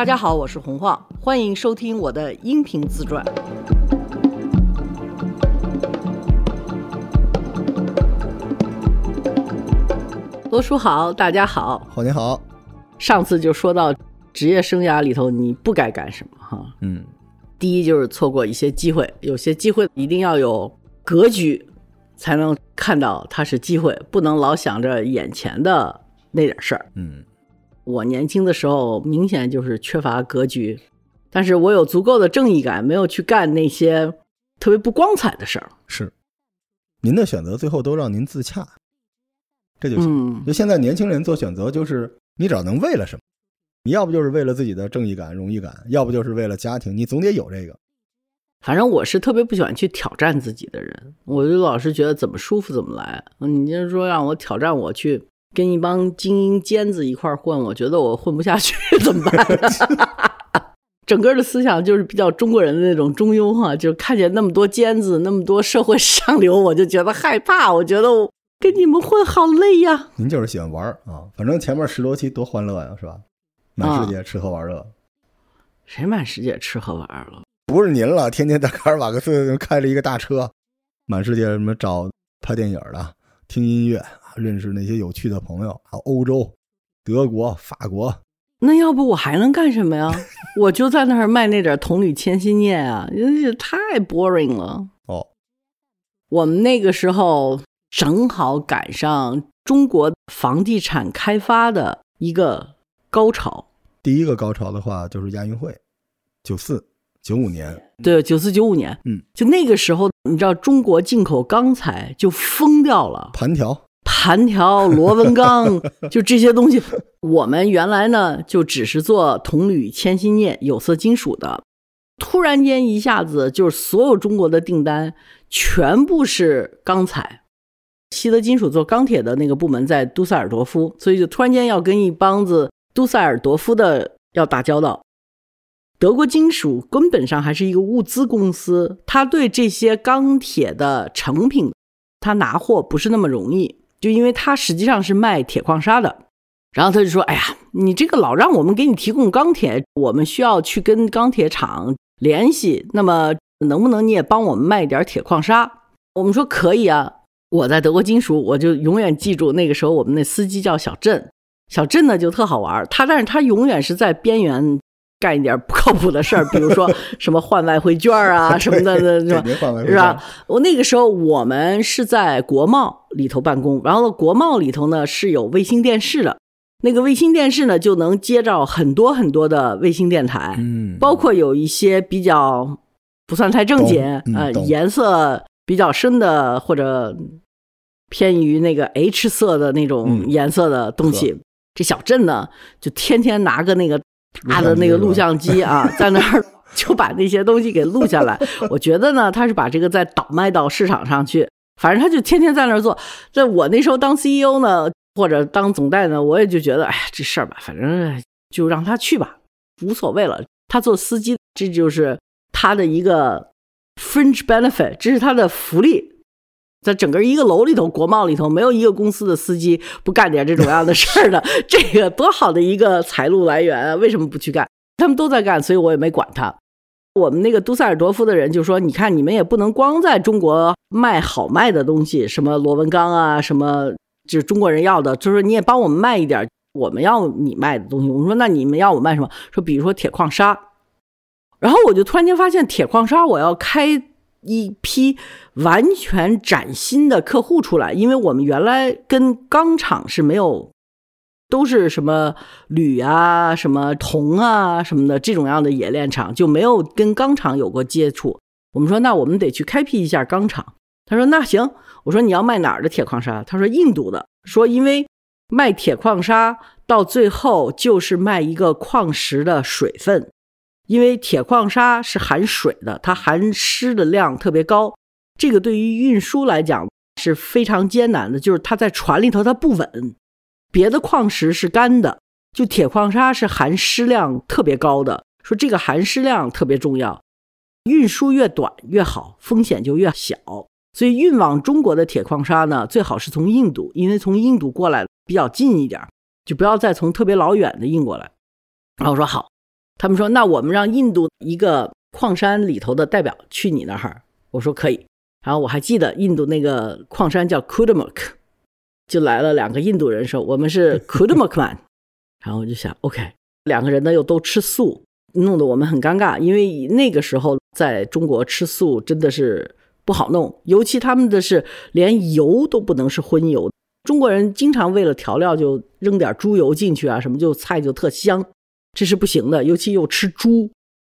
大家好，我是洪晃，欢迎收听我的音频自传。罗叔好，大家好，好你好，上次就说到职业生涯里头你不该干什么哈，嗯，第一就是错过一些机会，有些机会一定要有格局，才能看到它是机会，不能老想着眼前的那点事儿。嗯，我年轻的时候明显就是缺乏格局，但是我有足够的正义感，没有去干那些特别不光彩的事儿。是，您的选择最后都让您自洽，这就行。嗯就现在年轻人做选择，就是你只要能为了什么，你要不就是为了自己的正义感、荣誉感，要不就是为了家庭，你总得有这个。反正我是特别不喜欢去挑战自己的人，我就老是觉得怎么舒服怎么来。你就是说让我挑战我去跟一帮精英尖子一块混，我觉得我混不下去，怎么办？整个的思想就是比较中国人的那种中庸哈，就看见那么多尖子，那么多社会上流，我就觉得害怕，我觉得我跟你们混好累呀。您就是喜欢玩啊，反正前面十多期多欢乐呀，是吧？满世界吃喝玩乐，谁满世界吃喝玩乐？不是您了，天天在卡尔瓦克斯开了一个大车，满世界什么找拍电影的、听音乐、认识那些有趣的朋友，还有欧洲、德国、法国，那要不我还能干什么呀？我就在那儿卖那点铜铝铅心镍啊，真是太 boring 了。哦，我们那个时候正好赶上中国房地产开发的一个高潮，第一个高潮的话就是亚运会，九四九五年，对，九四九五年，嗯，就那个时候，你知道中国进口钢材就疯掉了，盘条，盘条、螺纹钢，就这些东西。我们原来呢，就只是做铜铝铅锌镍有色金属的，突然间一下子就是所有中国的订单全部是钢材。西德金属做钢铁的那个部门在杜塞尔多夫，所以就突然间要跟一帮子杜塞尔多夫的要打交道。德国金属根本上还是一个物资公司，他对这些钢铁的成品，他拿货不是那么容易，就因为他实际上是卖铁矿砂的。然后他就说：“哎呀，你这个老让我们给你提供钢铁，我们需要去跟钢铁厂联系。那么能不能你也帮我们卖点铁矿砂？”我们说可以啊。我在德国金属，我就永远记住那个时候我们那司机叫小郑，小郑呢就特好玩，他但是他永远是在边缘干一点不靠谱的事儿，比如说 什么换外汇券啊 什么的，是吧？是吧？我那个时候我们是在国贸里头办公，然后国贸里头呢是有卫星电视的，那个卫星电视呢就能接到很多很多的卫星电台，嗯，包括有一些比较不算太正经呃，颜色比较深的或者偏于那个 H 色的那种嗯颜色的东西。这小镇呢，就天天拿个那个大的那个录像机啊，在那儿就把那些东西给录下来。我觉得呢，他是把这个再倒卖到市场上去，反正他就天天在那儿做。在我那时候当 CEO 呢，或者当总代呢，我也就觉得，哎呀，这事儿吧，反正就让他去吧，无所谓了。他做司机，这就是他的一个 fringe benefit，这是他的福利。在整个一个楼里头，国贸里头，没有一个公司的司机不干点这种样的事儿的，这个多好的一个财路来源啊！为什么不去干？他们都在干，所以我也没管他。我们那个杜塞尔多夫的人就说：“你看，你们也不能光在中国卖好卖的东西，什么螺纹钢啊，什么就是中国人要的，就是你也帮我们卖一点我们要你卖的东西。”我们说：“那你们要我卖什么？”说比如说铁矿砂。然后我就突然间发现，铁矿砂我要开一批完全崭新的客户出来，因为我们原来跟钢厂是没有，都是什么铝啊、什么铜啊什么的这种样的冶炼厂，就没有跟钢厂有过接触。我们说，那我们得去开辟一下钢厂。他说，那行。我说，你要卖哪儿的铁矿砂？他说，印度的。说，因为卖铁矿砂？到最后就是卖一个矿石的。水分。因为铁矿砂是含水的，它含湿的量特别高，这个对于运输来讲是非常艰难的。就是它在船里头它不稳，别的矿石是干的，就铁矿砂是含湿量特别高的。说这个含湿量特别重要，运输越短越好，风险就越小。所以运往中国的铁矿砂呢，最好是从印度，因为从印度过来比较近一点，就不要再从特别老远的运过来。然后我说好。他们说那我们让印度一个矿山里头的代表去你那儿，我说可以。然后我还记得印度那个矿山叫 Kudamuk，就来了两个印度人说我们是 Kudamukman，然后我就想 OK，两个人呢又都吃素，弄得我们很尴尬，因为那个时候在中国吃素真的是不好弄，尤其他们的是连油都不能是荤油，中国人经常为了调料就扔点猪油进去啊，什么就菜就特香，这是不行的，尤其又吃猪，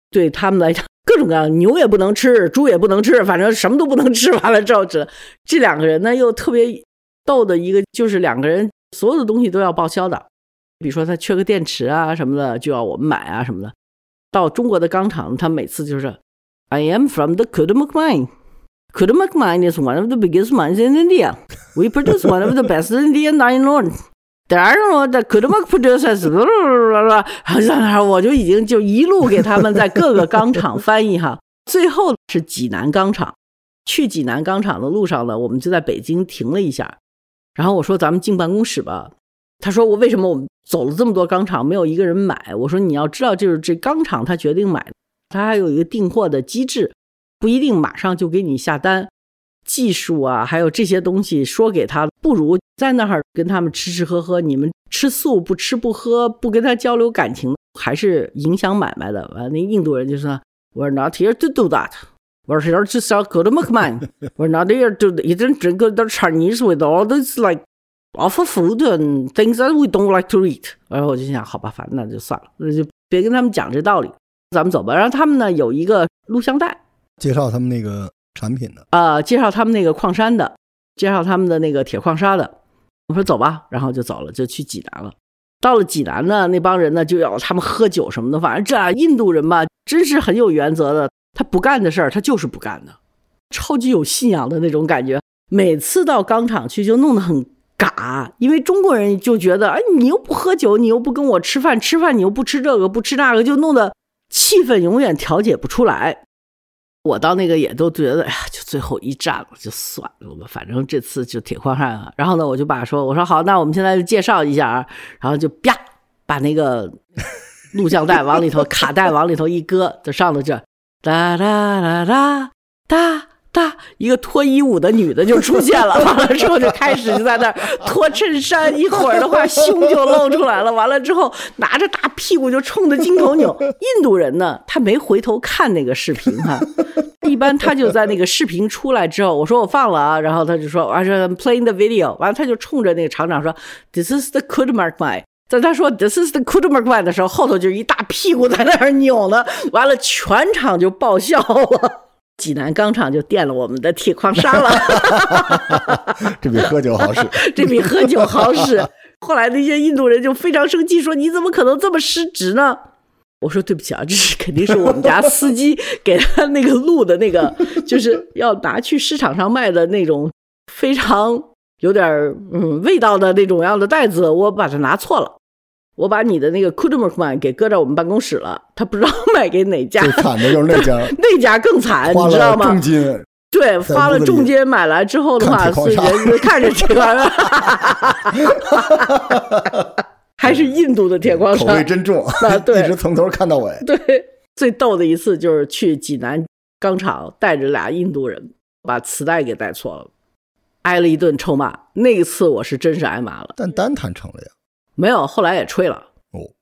对他们来讲。各种各样，牛也不能吃，猪也不能吃，反正什么都不能吃。完了之后，这这两个人呢，又特别逗的一个，就是两个人所有的东西都要报销的，比如说他缺个电池啊什么的，就要我们买啊什么的。到中国的钢厂，他每次就是，I am from the Kudamuk mine. Kudamuk mine is one of the biggest mines in India. We produce one of the best Indian iron ore. 然后的 could make producers，然后我就已经就一路给他们在各个钢厂翻译哈。最后是济南钢厂，去济南钢厂的路上呢，我们就在北京停了一下。然后我说咱们进办公室吧。他说我为什么我们走了这么多钢厂没有一个人买？我说你要知道，就是这钢厂他决定买，他还有一个订货的机制，不一定马上就给你下单。技术啊，还有这些东西说给他，不如在那儿跟他们吃吃喝喝。你们吃素不吃不喝，不跟他交流感情，还是影响买卖的。完，那印度人就说：“We're not here to do that. We're here to sell good mukman. We're not here to eat and drink the Chinese with all this like awful food and things that we don't like to eat。”然后我就想，好吧，反正那就算了，那就别跟他们讲这道理，咱们走吧。然后他们呢有一个录像带，介绍他们那个。产品的啊，介绍他们那个矿山的，介绍他们的那个铁矿砂的。我说走吧，然后就走了，就去济南了。到了济南呢，那帮人呢就要他们喝酒什么的。反正这印度人吧，真是很有原则的。他不干的事儿，他就是不干的，超级有信仰的那种感觉。每次到钢厂去，就弄得很嘎，因为中国人就觉得，哎，你又不喝酒，你又不跟我吃饭，吃饭你又不吃这个不吃那个，就弄得气氛永远调节不出来。我到那个也都觉得，哎呀，就最后一站了，就算了吧，反正这次就铁矿山啊。然后呢，我就把说，我说好，那我们现在就介绍一下啊。然后就啪，把那个录像带往里头，卡带往里头一搁，就上了这，哒哒哒哒哒。哒，一个脱衣舞的女的就出现了，完了之后就开始就在那儿脱衬衫，一会儿的话胸就露出来了，完了之后拿着大屁股就冲着镜头扭。印度人呢，他没回头看那个视频哈，一般他就在那个视频出来之后，我说我放了啊，然后他就说我说 playing the video，完了他就冲着那个厂长说 this is the could mark my 在他说 this is the Kudmark mine 的时候，后头就一大屁股在那儿扭呢，完了全场就爆笑了。济南钢厂就垫了我们的铁矿砂了，这比喝酒好使，这比喝酒好使。后来那些印度人就非常生气，说你怎么可能这么失职呢？我说对不起啊，这是肯定是我们家司机给他那个录的那个，就是要拿去市场上卖的那种非常有点嗯味道的那种样的袋子，我把它拿错了。我把你的那个 Kudmerman 给搁在我们办公室了，他不知道 卖给哪家。最惨的就是那家，那家更惨，你知道吗？重金。对，花了重金买来之后的话，是人看着这玩意儿，还是印度的铁矿石，口味真重啊！对，一直从头看到尾。对，最逗的一次就是去济南钢厂，带着俩印度人，把磁带给带错了，挨了一顿臭骂。那一次我是真是挨骂了。但单谈成了呀。没有，后来也吹了哦。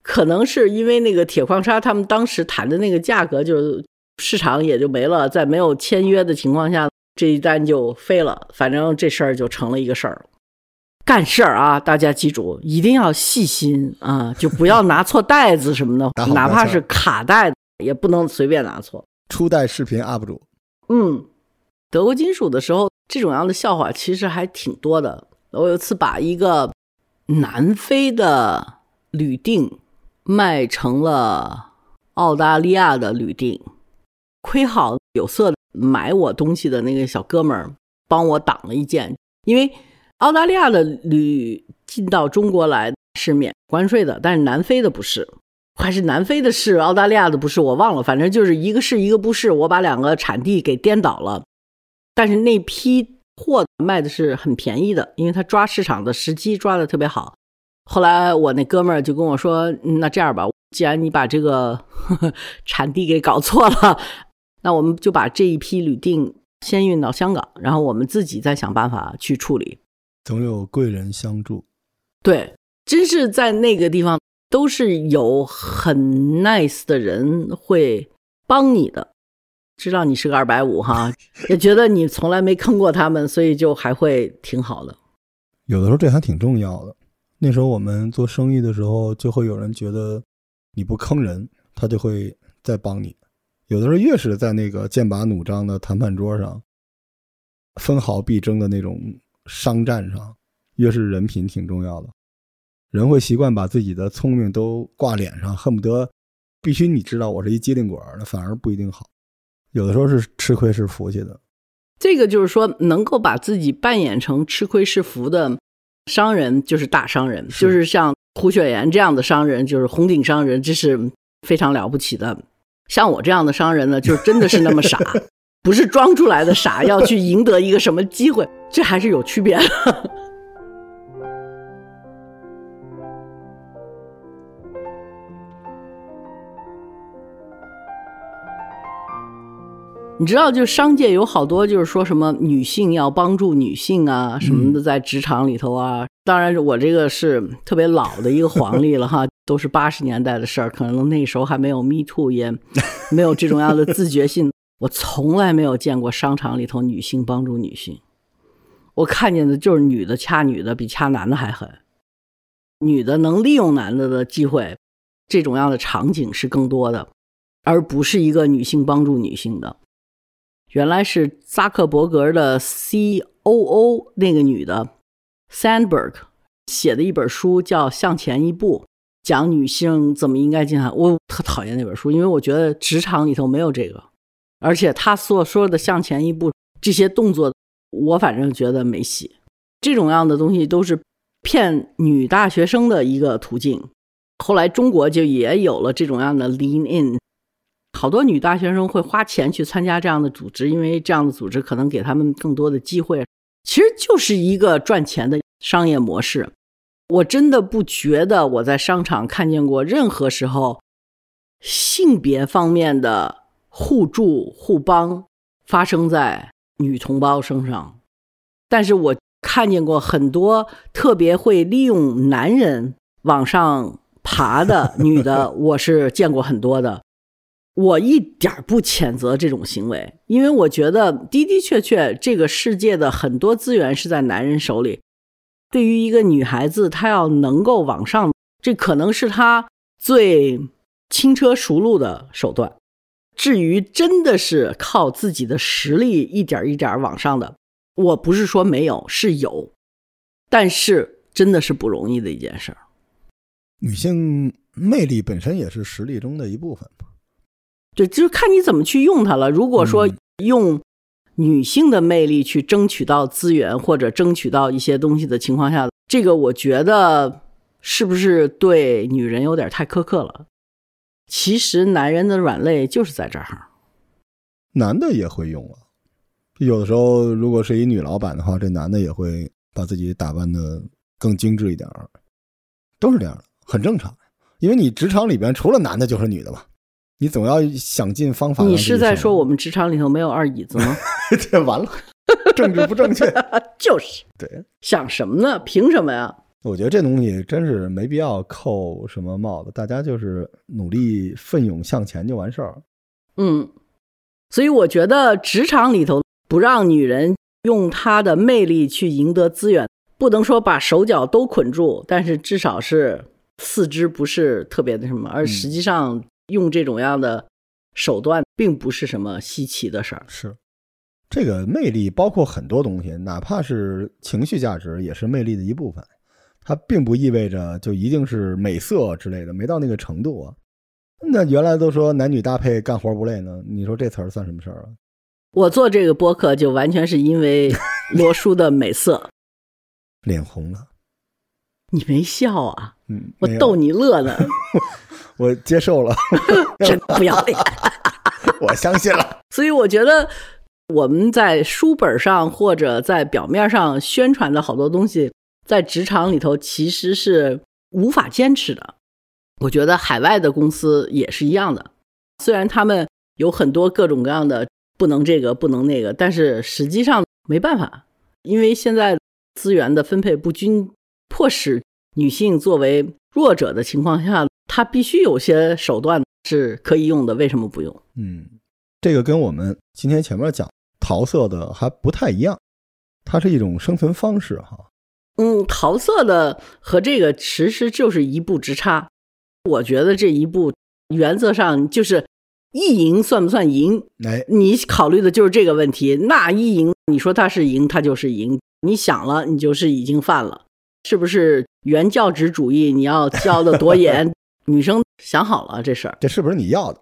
可能是因为那个铁矿砂，他们当时谈的那个价格，就市场也就没了，在没有签约的情况下，这一单就飞了。反正这事儿就成了一个事儿。干事儿啊，大家记住，一定要细心啊，就不要 拿错袋子什么的，哪怕是卡带也不能随便拿错。初代视频 UP 主，嗯，德国金属的时候，这种样的笑话其实还挺多的。我有次把一个。南非的铝锭卖成了澳大利亚的铝锭，亏好有色买我东西的那个小哥们儿帮我挡了一件，因为澳大利亚的铝进到中国来是免关税的，但是南非的不是，还是南非的是，澳大利亚的不是，我忘了，反正就是一个是一个不是，我把两个产地给颠倒了，但是那批。货卖的是很便宜的，因为他抓市场的时机抓的特别好。后来我那哥们儿就跟我说：“那这样吧，既然你把这个呵 呵产地给搞错了，那我们就把这一批铝锭先运到香港，然后我们自己再想办法去处理。总有贵人相助。对，真是在那个地方都是有很 nice 的人会帮你的，知道你是个二百五哈，也觉得你从来没坑过他们，所以就还会挺好的。有的时候这还挺重要的。那时候我们做生意的时候，就会有人觉得你不坑人，他就会再帮你。有的时候越是在那个剑拔弩张的谈判桌上，分毫必争的那种商战上，越是人品挺重要的。人会习惯把自己的聪明都挂脸上，恨不得必须你知道我是一机灵鬼，那反而不一定好。有的时候是吃亏是福气的。这个就是说，能够把自己扮演成吃亏是福的商人，就是大商人，就是像胡雪岩这样的商人，就是红顶商人，这是非常了不起的。像我这样的商人呢，就真的是那么傻，不是装出来的傻，要去赢得一个什么机会，这还是有区别的。你知道，就商界有好多，就是说什么女性要帮助女性啊什么的，在职场里头啊。当然，我这个是特别老的一个黄历了哈，都是八十年代的事儿，可能那时候还没有 Me Too，也 没有这种样的自觉性。我从来没有见过商场里头女性帮助女性，我看见的就是女的掐女的比掐男的还狠，女的能利用男的的机会，这种样的场景是更多的，而不是一个女性帮助女性的。原来是扎克伯格的 C.O.O 那个女的 Sandberg 写的一本书，叫《向前一步》，讲女性怎么应该进行。我特讨厌那本书，因为我觉得职场里头没有这个，而且他所说的“向前一步”这些动作，我反正觉得没戏。这种样的东西都是骗女大学生的一个途径。后来中国就也有了这种样的 Lean In。好多女大学生会花钱去参加这样的组织，因为这样的组织可能给他们更多的机会。其实就是一个赚钱的商业模式。我真的不觉得我在商场看见过任何时候性别方面的互助互帮发生在女同胞身上，但是我看见过很多特别会利用男人往上爬的女的，我是见过很多的。我一点不谴责这种行为，因为我觉得的的确确，这个世界的很多资源是在男人手里。对于一个女孩子，她要能够往上，这可能是她最轻车熟路的手段。至于真的是靠自己的实力一点一点往上的，我不是说没有，是有，但是真的是不容易的一件事儿。女性魅力本身也是实力中的一部分。对，就是看你怎么去用它了。如果说用女性的魅力去争取到资源或者争取到一些东西的情况下，这个我觉得是不是对女人有点太苛刻了？其实男人的软肋就是在这儿。男的也会用啊，有的时候如果是一女老板的话，这男的也会把自己打扮的更精致一点儿都是这样的，很正常。因为你职场里边除了男的就是女的嘛。你总要想尽方法。你是在说我们职场里头没有二椅子吗？这完了，政治不正确。就是，对，想什么呢？凭什么呀？我觉得这东西真是没必要扣什么帽子，大家就是努力奋勇向前就完事儿。嗯，所以我觉得职场里头不让女人用她的魅力去赢得资源，不能说把手脚都捆住，但是至少是四肢不是特别的什么，而实际上。用这种样的手段，并不是什么稀奇的事儿。是，这个魅力包括很多东西，哪怕是情绪价值，也是魅力的一部分。它并不意味着就一定是美色之类的，没到那个程度啊。那原来都说男女搭配干活不累呢，你说这词儿算什么事儿啊？我做这个播客就完全是因为 罗叔的美色，脸红了。你没笑啊？嗯，我逗你乐呢。我接受了，真不要脸，我相信了。所以我觉得我们在书本上或者在表面上宣传的好多东西，在职场里头其实是无法坚持的。我觉得海外的公司也是一样的，虽然他们有很多各种各样的不能这个不能那个，但是实际上没办法，因为现在资源的分配不均，迫使女性作为弱者的情况下，她必须有些手段是可以用的，为什么不用？嗯，这个跟我们今天前面讲桃色的还不太一样，它是一种生存方式哈。嗯，桃色的和这个其实就是一步之差。我觉得这一步原则上就是意淫算不算淫？哎，你考虑的就是这个问题。那意淫，你说它是淫，它就是淫。你想了，你就是已经犯了，是不是原教旨主义？你要教的多严？女生想好了这事儿，这是不是你要的？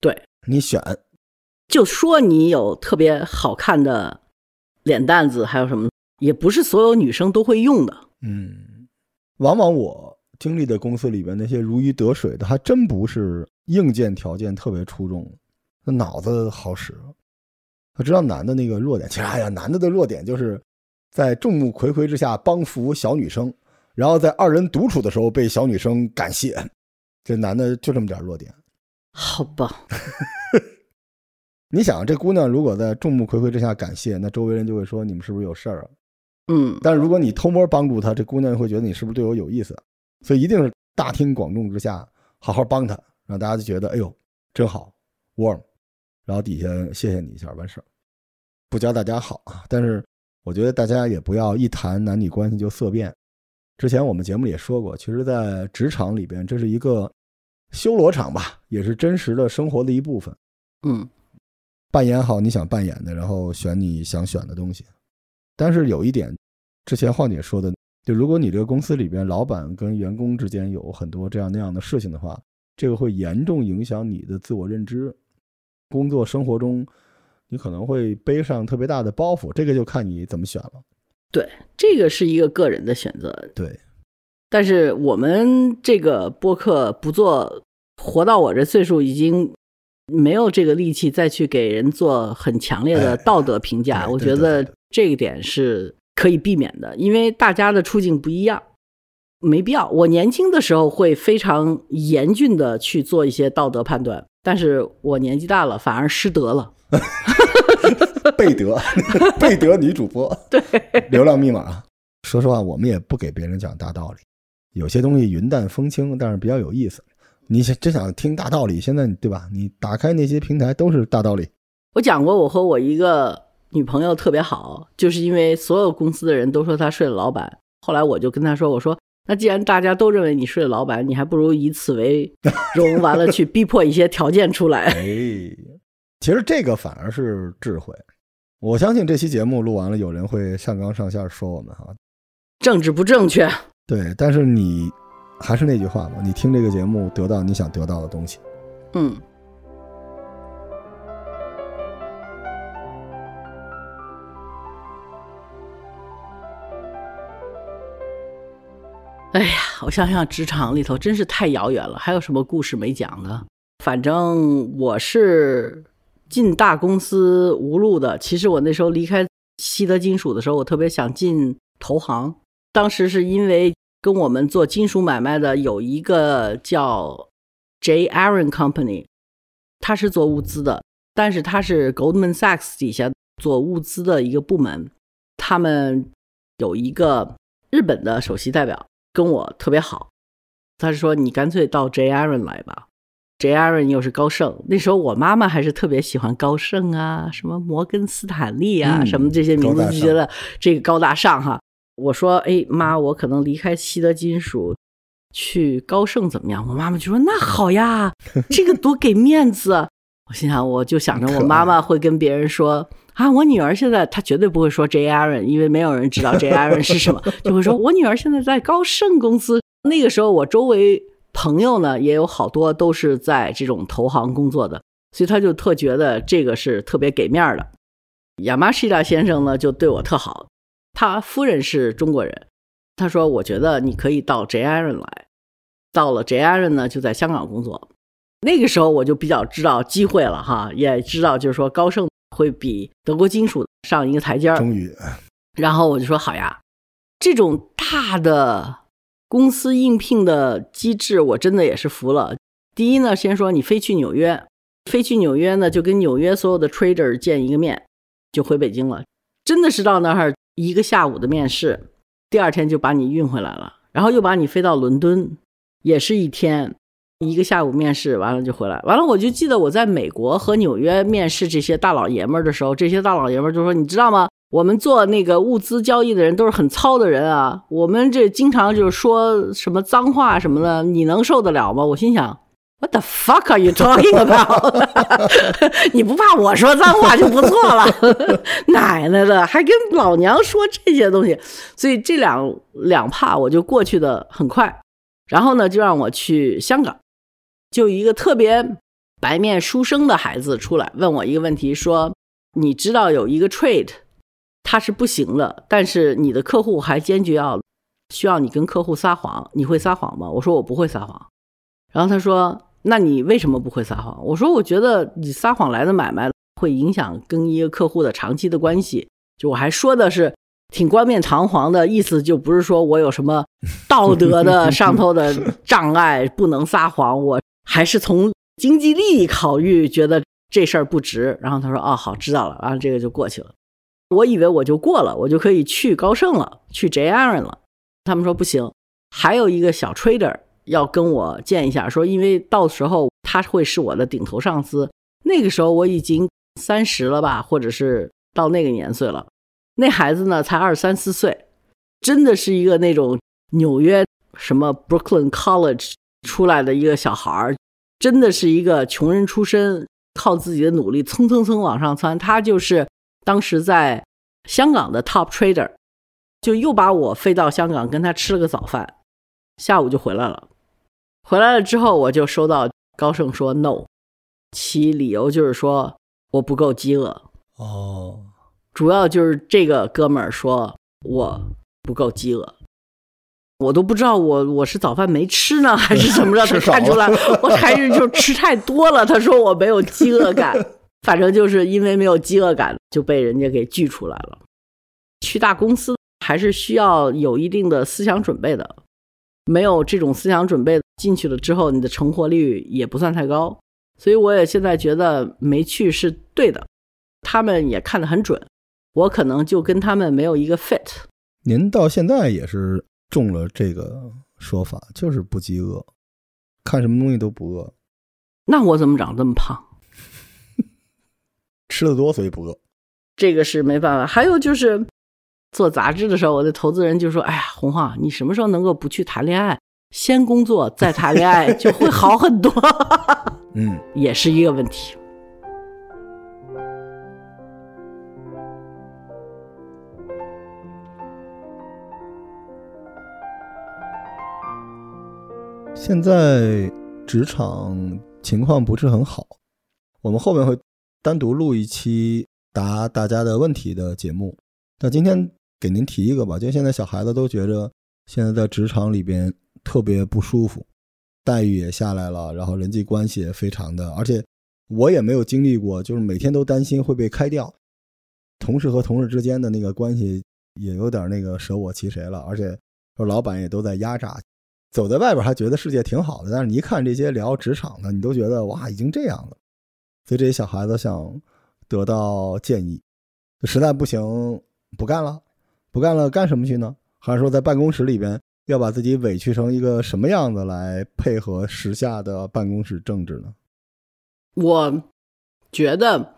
对，你选，就说你有特别好看的脸蛋子，还有什么？也不是所有女生都会用的。嗯，往往我。经历的公司里边那些如鱼得水的，还真不是硬件条件特别出众，那脑子好使。他知道男的那个弱点，其实哎呀，男的的弱点就是在众目睽睽之下帮扶小女生，然后在二人独处的时候被小女生感谢。这男的就这么点弱点。好吧，你想这姑娘如果在众目睽睽之下感谢，那周围人就会说你们是不是有事儿啊？嗯，但是如果你偷摸帮助她，这姑娘会觉得你是不是对我有意思？所以一定是大庭广众之下好好帮她，让大家就觉得哎呦真好，warm，然后底下谢谢你一下完事儿，不教大家好啊。但是我觉得大家也不要一谈男女关系就色变。之前我们节目里也说过，其实，在职场里边，这是一个修罗场吧，也是真实的生活的一部分。嗯，扮演好你想扮演的，然后选你想选的东西。但是有一点，之前晃姐说的。就如果你这个公司里边老板跟员工之间有很多这样那样的事情的话，这个会严重影响你的自我认知，工作生活中你可能会背上特别大的包袱，这个就看你怎么选了。对，这个是一个个人的选择。对，但是我们这个播客不做，活到我这岁数已经没有这个力气再去给人做很强烈的道德评价。我觉得这一点是。可以避免的，因为大家的处境不一样，没必要。我年轻的时候会非常严峻的去做一些道德判断，但是我年纪大了，反而失德了。贝德，贝德女主播，对，流量密码。说实话，我们也不给别人讲大道理，有些东西云淡风轻，但是比较有意思。你想真想听大道理，现在对吧？你打开那些平台都是大道理。我讲过，我和我一个。女朋友特别好，就是因为所有公司的人都说她睡了老板。后来我就跟她说：“我说，那既然大家都认为你睡了老板，你还不如以此为荣，完了去逼迫一些条件出来。”哎，其实这个反而是智慧。我相信这期节目录完了，有人会上纲上线说我们哈，政治不正确。对，但是你还是那句话嘛，你听这个节目得到你想得到的东西。嗯。哎呀，我想想，职场里头真是太遥远了。还有什么故事没讲的？反正我是进大公司无路的。其实我那时候离开西德金属的时候，我特别想进投行。当时是因为跟我们做金属买卖的有一个叫 J. Aaron Company，他是做物资的，但是他是 Goldman Sachs 底下做物资的一个部门。他们有一个日本的首席代表。跟我特别好，他是说你干脆到 J. Aaron 来吧，J. Aaron 又是高盛。那时候我妈妈还是特别喜欢高盛啊，什么摩根斯坦利啊，什么这些名字就觉得这个高大上哈。我说哎妈，我可能离开西德金属去高盛怎么样？我妈妈就说那好呀，这个多给面子。我心想我就想着我妈妈会跟别人说。啊，我女儿现在她绝对不会说 J. Aaron，因为没有人知道 J. Aaron 是什么，就会说我女儿现在在高盛公司。那个时候我周围朋友呢也有好多都是在这种投行工作的，所以他就特觉得这个是特别给面的。亚麻西达先生呢就对我特好，他夫人是中国人，他说我觉得你可以到 J. Aaron 来。到了 J. Aaron 呢就在香港工作，那个时候我就比较知道机会了哈，也知道就是说高盛。会比德国金属上一个台阶儿，终于，然后我就说好呀，这种大的公司应聘的机制，我真的也是服了。第一呢，先说你飞去纽约，飞去纽约呢，就跟纽约所有的 trader 见一个面，就回北京了。真的是到那儿一个下午的面试，第二天就把你运回来了，然后又把你飞到伦敦，也是一天。一个下午面试完了就回来，完了我就记得我在美国和纽约面试这些大老爷们儿的时候，这些大老爷们儿就说：“你知道吗？我们做那个物资交易的人都是很糙的人啊，我们这经常就是说什么脏话什么的，你能受得了吗？”我心想：“What the fuck are you talking about？你不怕我说脏话就不错了，奶奶的，还跟老娘说这些东西，所以这两两怕我就过去的很快，然后呢就让我去香港。”就一个特别白面书生的孩子出来问我一个问题，说：“你知道有一个 trade，它是不行的，但是你的客户还坚决要需要你跟客户撒谎，你会撒谎吗？”我说：“我不会撒谎。”然后他说：“那你为什么不会撒谎？”我说：“我觉得你撒谎来的买卖会影响跟一个客户的长期的关系。”就我还说的是挺冠冕堂皇的意思，就不是说我有什么道德的 上头的障碍不能撒谎，我。还是从经济利益考虑，觉得这事儿不值。然后他说：“哦，好，知道了。”然后这个就过去了。我以为我就过了，我就可以去高盛了，去 J R 了。他们说不行，还有一个小 trader 要跟我见一下，说因为到时候他会是我的顶头上司。那个时候我已经三十了吧，或者是到那个年岁了。那孩子呢，才二三四岁，真的是一个那种纽约什么 Brooklyn College。出来的一个小孩儿，真的是一个穷人出身，靠自己的努力蹭蹭蹭往上窜。他就是当时在香港的 top trader，就又把我飞到香港跟他吃了个早饭，下午就回来了。回来了之后，我就收到高盛说 no，其理由就是说我不够饥饿。哦，主要就是这个哥们儿说我不够饥饿。我都不知道我我是早饭没吃呢，还是怎么着？他看出来，我还是就吃太多了。他说我没有饥饿感，反正就是因为没有饥饿感，就被人家给拒出来了。去大公司还是需要有一定的思想准备的，没有这种思想准备进去了之后，你的成活率也不算太高。所以我也现在觉得没去是对的，他们也看得很准，我可能就跟他们没有一个 fit。您到现在也是。中了这个说法，就是不饥饿，看什么东西都不饿。那我怎么长这么胖？吃的多，所以不饿。这个是没办法。还有就是做杂志的时候，我的投资人就说：“哎呀，洪浩，你什么时候能够不去谈恋爱，先工作再谈恋爱，就会好很多。”嗯，也是一个问题。现在职场情况不是很好，我们后面会单独录一期答大家的问题的节目。那今天给您提一个吧，就现在小孩子都觉着现在在职场里边特别不舒服，待遇也下来了，然后人际关系也非常的，而且我也没有经历过，就是每天都担心会被开掉，同事和同事之间的那个关系也有点那个舍我其谁了，而且说老板也都在压榨。走在外边还觉得世界挺好的，但是你一看这些聊职场的，你都觉得哇，已经这样了。所以这些小孩子想得到建议，实在不行不干了，不干了干什么去呢？还是说在办公室里边要把自己委屈成一个什么样子来配合时下的办公室政治呢？我觉得，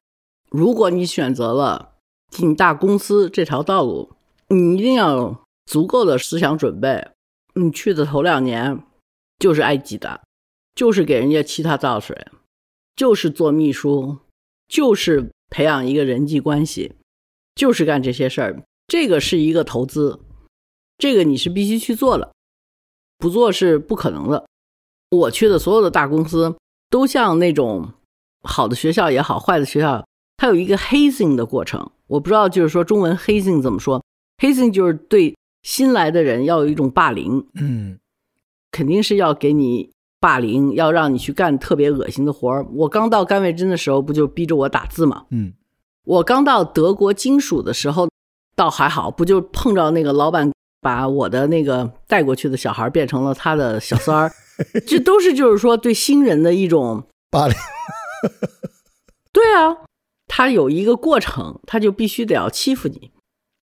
如果你选择了进大公司这条道路，你一定要有足够的思想准备。你去的头两年，就是挨挤的，就是给人家沏他倒水，就是做秘书，就是培养一个人际关系，就是干这些事儿。这个是一个投资，这个你是必须去做的，不做是不可能的。我去的所有的大公司，都像那种好的学校也好，坏的学校，它有一个 hazing 的过程。我不知道，就是说中文 hazing 怎么说？hazing 就是对。新来的人要有一种霸凌，嗯，肯定是要给你霸凌，要让你去干特别恶心的活儿。我刚到甘味珍的时候，不就逼着我打字吗？嗯，我刚到德国金属的时候，倒还好，不就碰着那个老板把我的那个带过去的小孩变成了他的小三儿，这都是就是说对新人的一种霸凌。对啊，他有一个过程，他就必须得要欺负你。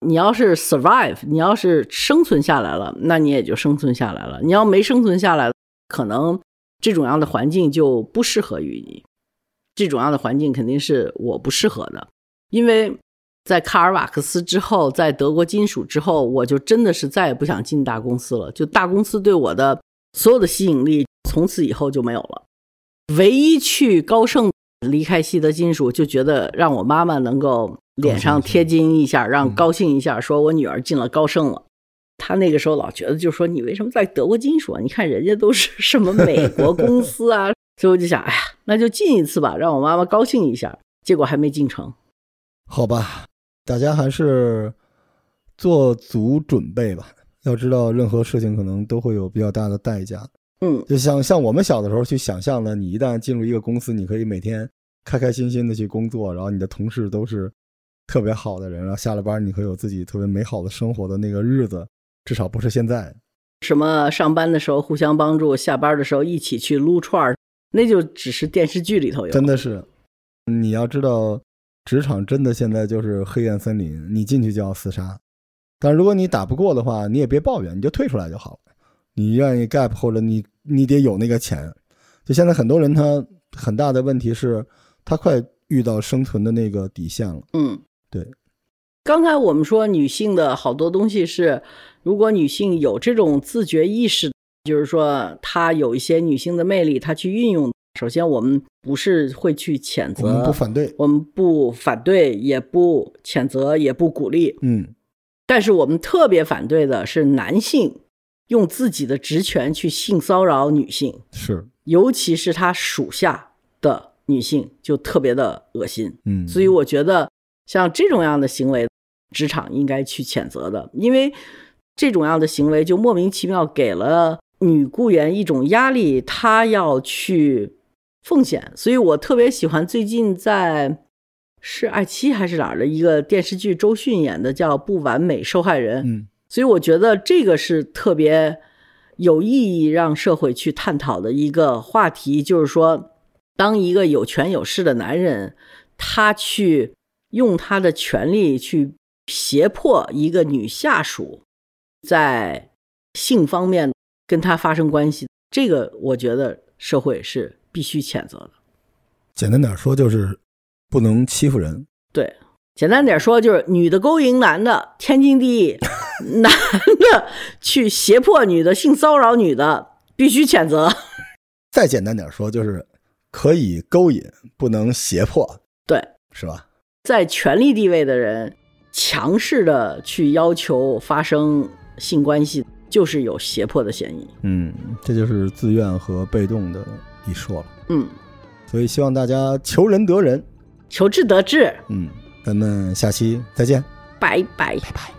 你要是 survive，你要是生存下来了，那你也就生存下来了。你要没生存下来，可能这种样的环境就不适合于你。这种样的环境肯定是我不适合的，因为在卡尔瓦克斯之后，在德国金属之后，我就真的是再也不想进大公司了。就大公司对我的所有的吸引力，从此以后就没有了。唯一去高盛离开西德金属，就觉得让我妈妈能够脸上贴金一下，让高兴一下，说我女儿进了高盛了。她那个时候老觉得，就说你为什么在德国金属啊？你看人家都是 什么美国公司啊，所以我就想，哎呀，那就进一次吧，让我妈妈高兴一下。结果还没进城。好吧，大家还是做足准备吧。要知道，任何事情可能都会有比较大的代价。嗯，就像像我们小的时候去想象的，你一旦进入一个公司，你可以每天开开心心的去工作，然后你的同事都是特别好的人，然后下了班你会有自己特别美好的生活的那个日子，至少不是现在。什么上班的时候互相帮助，下班的时候一起去撸串儿，那就只是电视剧里头有。真的是，你要知道，职场真的现在就是黑暗森林，你进去就要厮杀。但如果你打不过的话，你也别抱怨，你就退出来就好了。你愿意 gap 或者你你得有那个钱。就现在很多人他很大的问题是，他快遇到生存的那个底线了。嗯，对。刚才我们说女性的好多东西是，如果女性有这种自觉意识，就是说她有一些女性的魅力，她去运用。首先，我们不是会去谴责，我们不反对，我们不反对，也不谴责，也不鼓励。嗯，但是我们特别反对的是男性用自己的职权去性骚扰女性，是，尤其是他属下的女性，就特别的恶心。嗯，所以我觉得像这种样的行为，职场应该去谴责的，因为这种样的行为就莫名其妙给了女雇员一种压力，她要去奉献。所以我特别喜欢最近在是爱奇艺还是哪儿的一个电视剧，周迅演的叫《不完美受害人》。嗯，所以我觉得这个是特别有意义让社会去探讨的一个话题，就是说，当一个有权有势的男人，他去用他的权利去胁迫一个女下属在性方面跟他发生关系，这个我觉得社会是必须谴责的。简单点说就是不能欺负人。对，简单点说就是女的勾引男的，天经地义；男的去胁迫女的、性骚扰女的，必须谴责。再简单点说就是可以勾引，不能胁迫，对，是吧？在权力地位的人强势的去要求发生性关系，就是有胁迫的嫌疑。嗯，这就是自愿和被动的一说了。嗯，所以希望大家求人得人。求智得智，嗯，咱们下期再见。拜拜。拜拜。